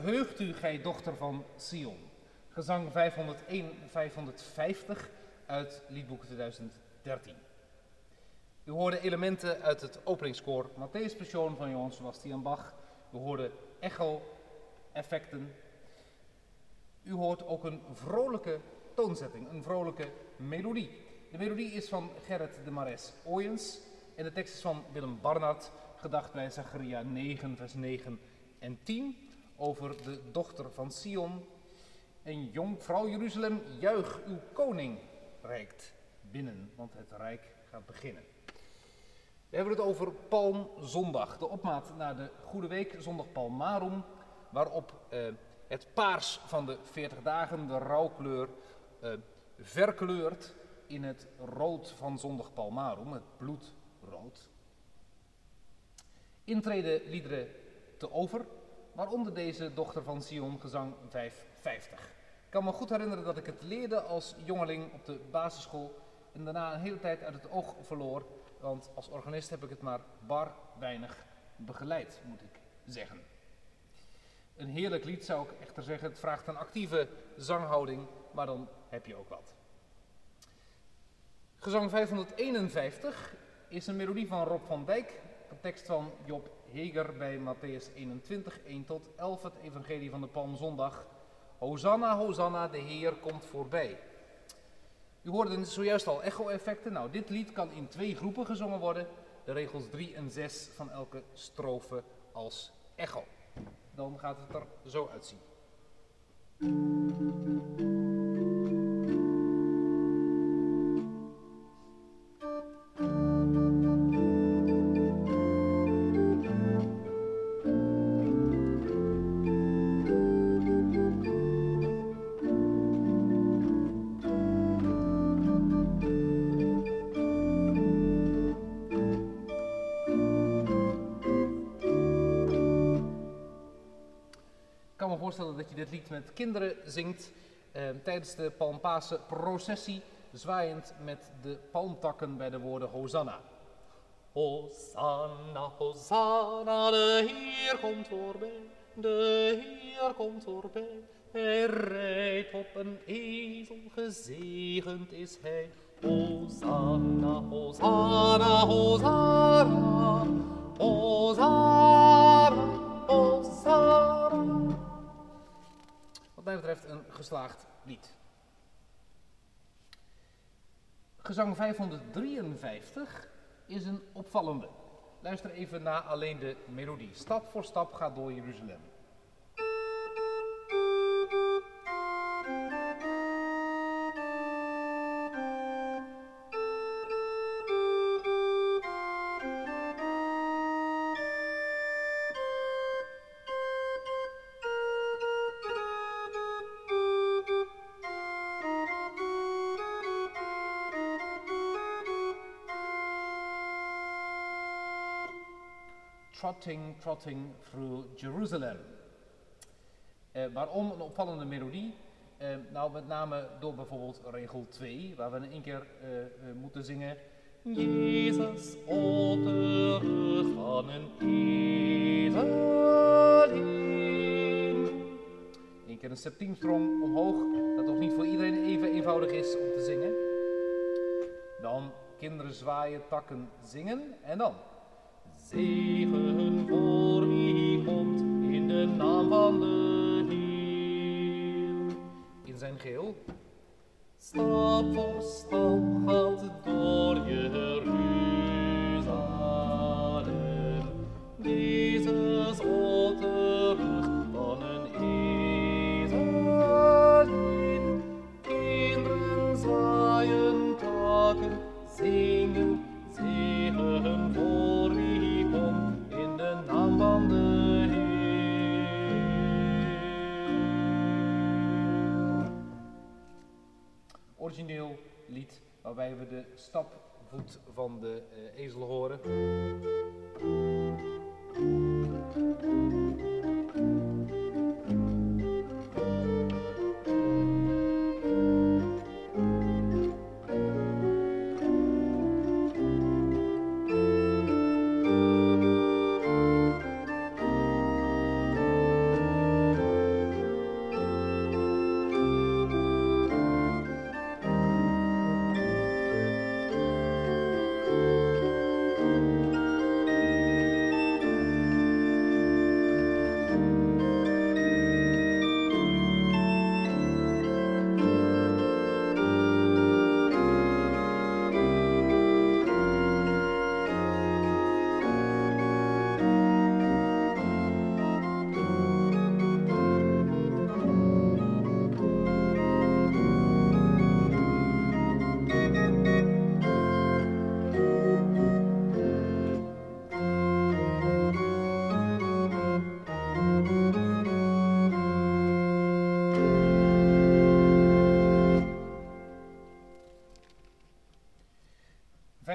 Verheugt u, gij dochter van Sion. Gezang 501, 550 uit liedboek 2013. U hoorde elementen uit het openingskoor Matthäus Passion van Johann Sebastian Bach. U hoorde echo-effecten. U hoort ook een vrolijke toonzetting, een vrolijke melodie. De melodie is van Gerrit de Mares Ooyens en de tekst is van Willem Barnard, gedacht bij Zacharia 9, vers 9 en 10 over de dochter van Sion. En jonkvrouw Jeruzalem, juich uw koning rijkt binnen, want het rijk gaat beginnen. We hebben het over Palmzondag, de opmaat naar de Goede Week, zondag Palmarum, waarop eh, het paars van de 40 dagen, de rouwkleur, eh, verkleurt in het rood van zondag Palmarum, het bloedrood. Intreden liederen te over, waaronder deze dochter van Sion, gezang 550. Ik kan me goed herinneren dat ik het leerde als jongeling op de basisschool en daarna een hele tijd uit het oog verloor, want als organist heb ik het maar bar weinig begeleid, moet ik zeggen. Een heerlijk lied zou ik echter zeggen, het vraagt een actieve zanghouding, maar dan heb je ook wat. Gezang 551 is een melodie van Rob van Dijk, een tekst van Job Heger bij Matthäus 21, 1 tot 11, het evangelie van de Palmzondag. Hosanna, Hosanna, de Heer komt voorbij. U hoorde zojuist al echo-effecten. Nou, dit lied kan in twee groepen gezongen worden. De regels 3 en 6 van elke strofe als echo. Dan gaat het er zo uitzien. Met kinderen zingt eh, tijdens de Palmpasen processie, zwaaiend met de palmtakken bij de woorden Hosanna. Hosanna, Hosanna, de Heer komt voorbij, de Heer komt voorbij. Hij rijdt op een ezel, gezegend is hij. Hosanna, Hosanna, Hosanna, Hosanna, Hosanna mij betreft een geslaagd lied. Gezang 553 is een opvallende. Luister even naar alleen de melodie. Stap voor stap gaat door Jeruzalem. Trotting, Trotting Through Jerusalem. Uh, waarom een opvallende melodie? Uh, nou, met name door bijvoorbeeld regel 2, waar we in één keer uh, moeten zingen. Jezus, o van een Eén keer een septiemstrong omhoog, dat toch niet voor iedereen even eenvoudig is om te zingen. Dan kinderen zwaaien, takken zingen en dan Zegen voor wie komt in de naam van de Heer. In zijn geheel. Stap voor stap gaat door Jeruzalem. Waarbij we de stapvoet van de uh, ezel horen.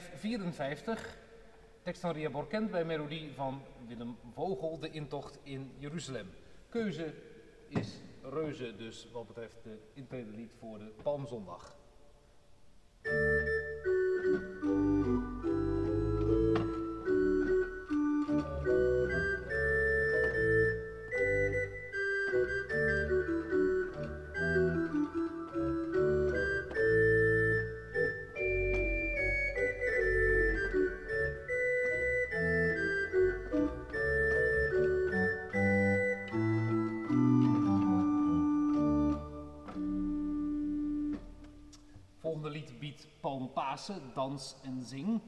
554, tekst van Ria Borkent bij melodie van Willem Vogel, de intocht in Jeruzalem. Keuze is reuze dus wat betreft de intredelied voor de Palmzondag. Pasen, Dans en Zing.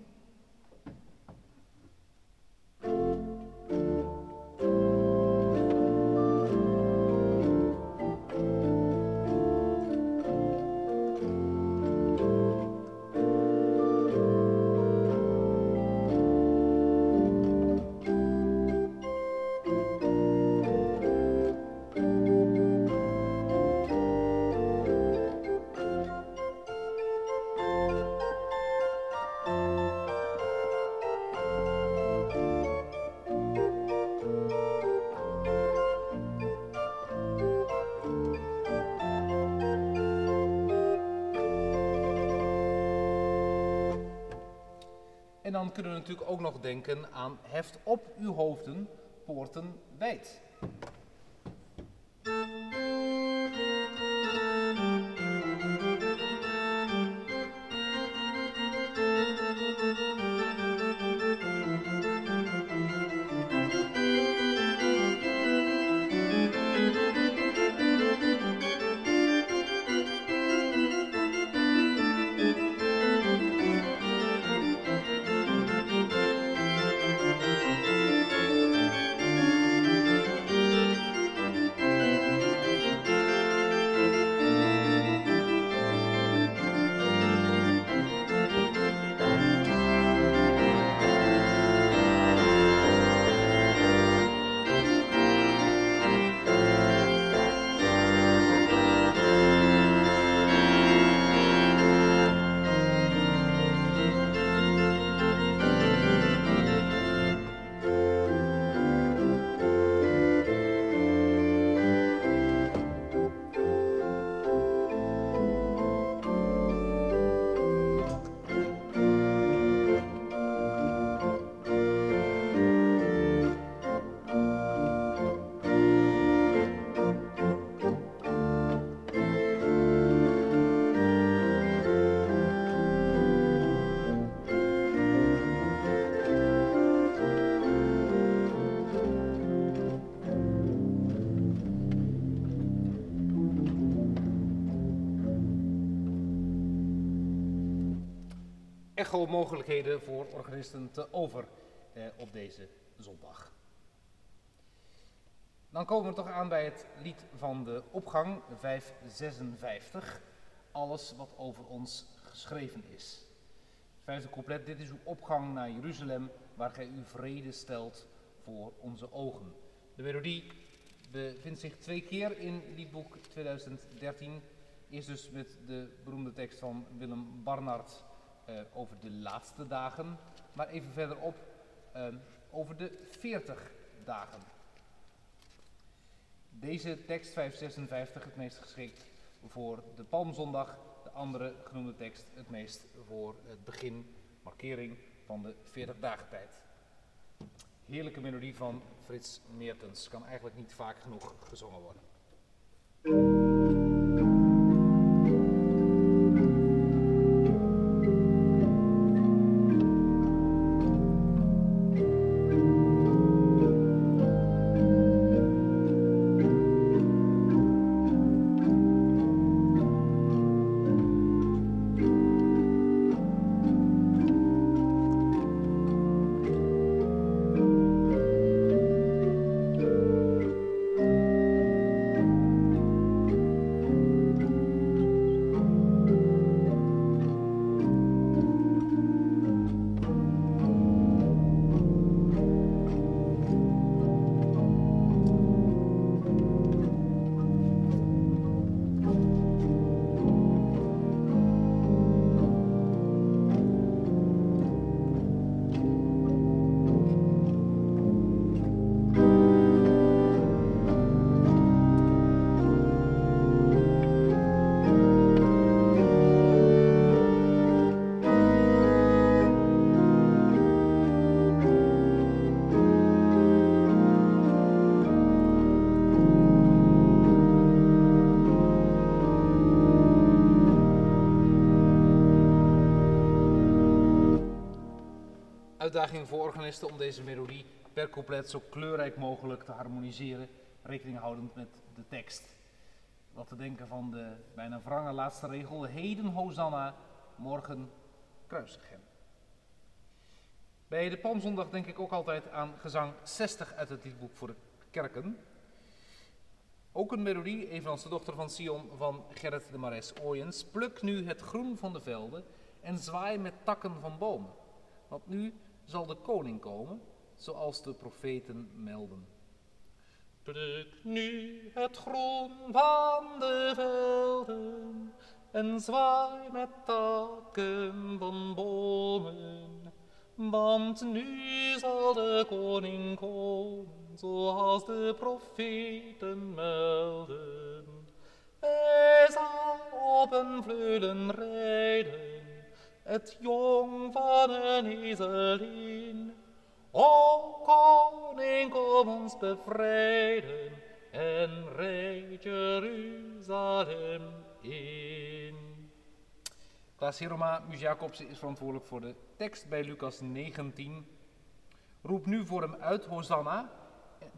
Dan kunnen we natuurlijk ook nog denken aan heft op uw hoofden, poorten wijd. Echo mogelijkheden voor organisten te over eh, op deze zondag. Dan komen we toch aan bij het lied van de opgang 556. Alles wat over ons geschreven is. Vijfde couplet, dit is uw opgang naar Jeruzalem, waar gij uw vrede stelt voor onze ogen. De melodie bevindt zich twee keer in liedboek 2013. Eerst dus met de beroemde tekst van Willem Barnard over de laatste dagen, maar even verderop eh, over de 40 dagen. Deze tekst 556 het meest geschikt voor de Palmzondag, de andere genoemde tekst het meest voor het begin, markering van de 40 dagen tijd. Heerlijke melodie van Frits Meertens, kan eigenlijk niet vaak genoeg gezongen worden. Uitdaging voor organisten om deze melodie per couplet zo kleurrijk mogelijk te harmoniseren, rekening houdend met de tekst. Wat te denken van de bijna wrange laatste regel, heden Hosanna, morgen kruisig hem. Bij de Palmzondag denk ik ook altijd aan gezang 60 uit het liedboek voor de kerken. Ook een melodie, evenals de dochter van Sion van Gerrit de Mares Ooyens. Pluk nu het groen van de velden en zwaai met takken van bomen. Want nu zal de koning komen, zoals de profeten melden. Pluk nu het groen van de velden en zwaai met takken van bomen. Want nu zal de koning komen, zoals de profeten melden. Hij zal op een vleulen rijden, het jong van een ezelin. O koning, kom ons bevrijden en rijd Jeruzalem in. Klaas Hiroma, Mus Jacobsen is verantwoordelijk voor de tekst bij Lucas 19. Roep nu voor hem uit, Hosanna,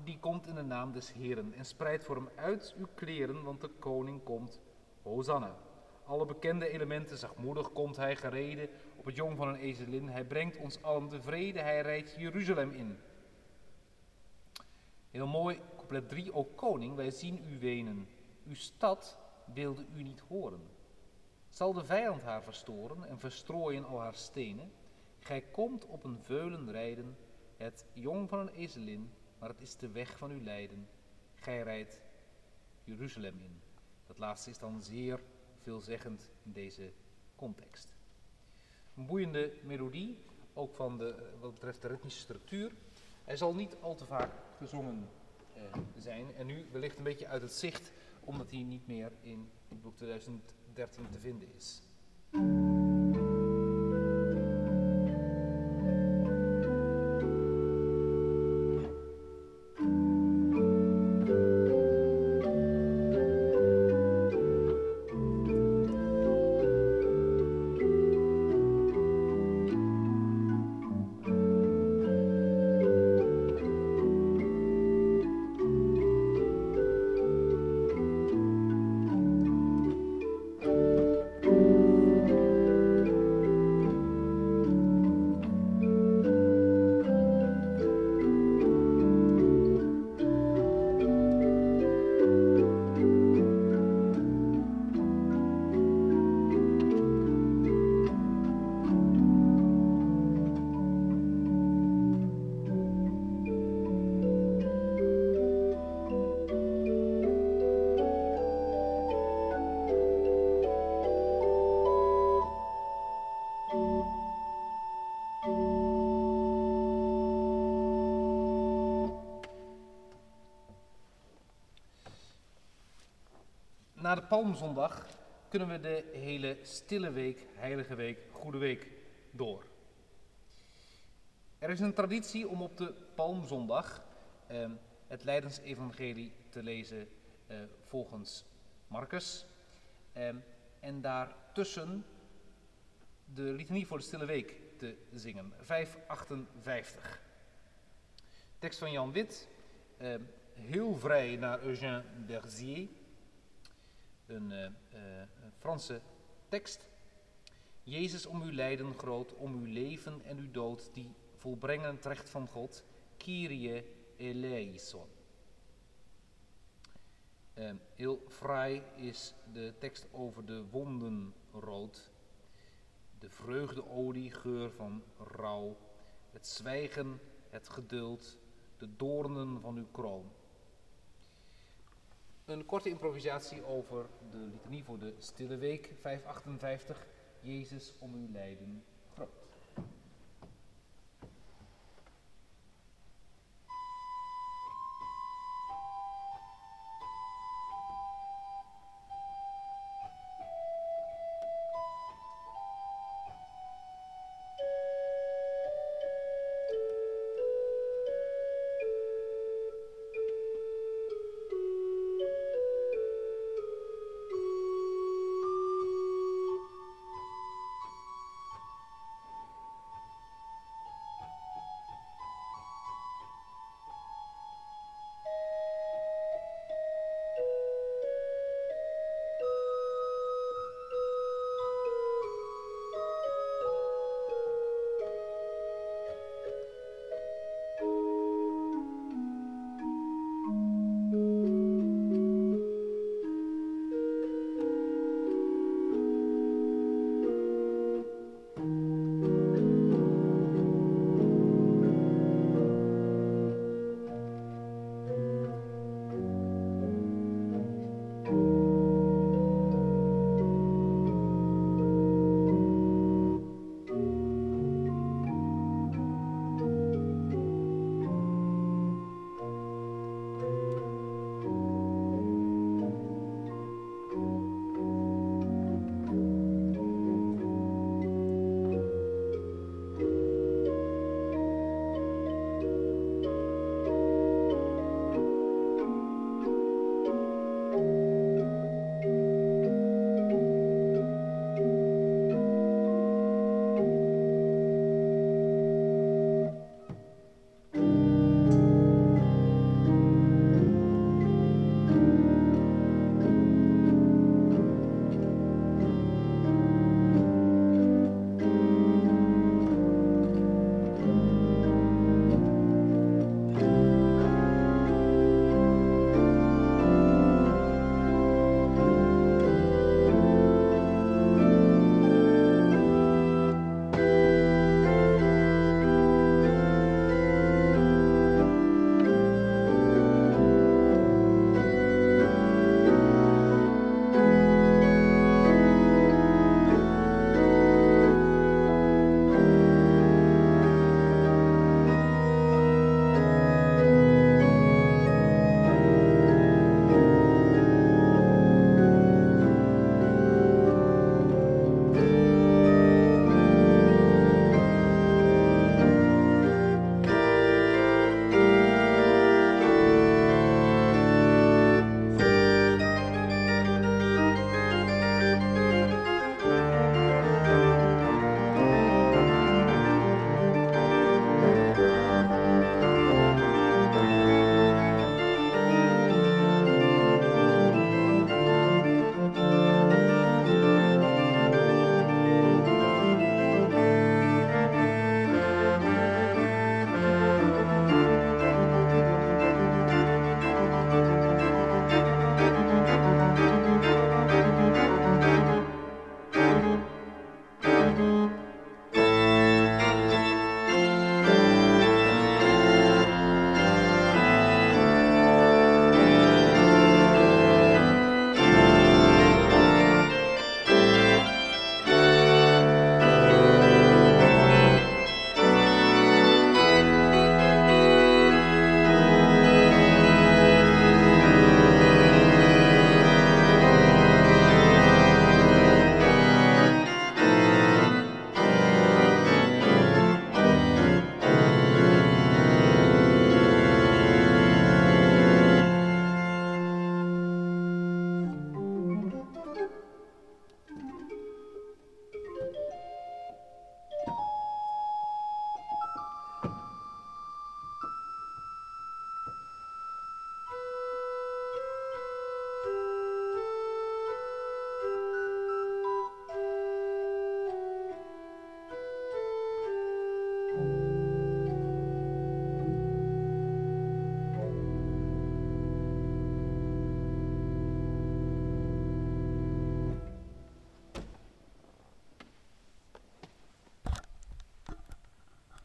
die komt in de naam des Heren. En spreid voor hem uit uw kleren, want de koning komt, Hosanna. Alle bekende elementen, zachtmoedig komt hij gereden op het jong van een ezelin. Hij brengt ons allen tevreden, hij rijdt Jeruzalem in. Heel mooi, couplet 3, o koning, wij zien u wenen. Uw stad wilde u niet horen. Zal de vijand haar verstoren en verstrooien al haar stenen? Gij komt op een veulen rijden, het jong van een ezelin, maar het is de weg van uw lijden. Gij rijdt Jeruzalem in. Dat laatste is dan zeer veelzeggend in deze context. Een boeiende melodie, ook van de, wat betreft de ritmische structuur. Hij zal niet al te vaak gezongen eh, zijn en nu wellicht een beetje uit het zicht, omdat hij niet meer in het boek 2013 te vinden is. Palmzondag kunnen we de hele stille week, heilige week, goede week door. Er is een traditie om op de Palmzondag eh, het Leidensevangelie te lezen eh, volgens Marcus. Eh, en daartussen de litanie voor de stille week te zingen, 558. Tekst van Jan Wit, eh, heel vrij naar Eugène Berzier een uh, uh, Franse tekst. Jezus om uw lijden groot, om uw leven en uw dood, die volbrengen het recht van God. Kyrie eleison. Uh, heel fraai is de tekst over de wonden rood. De vreugdeolie, geur van rouw. Het zwijgen, het geduld, de doornen van uw kroon. Een korte improvisatie over de litanie voor de Stille Week 558. Jezus om uw lijden.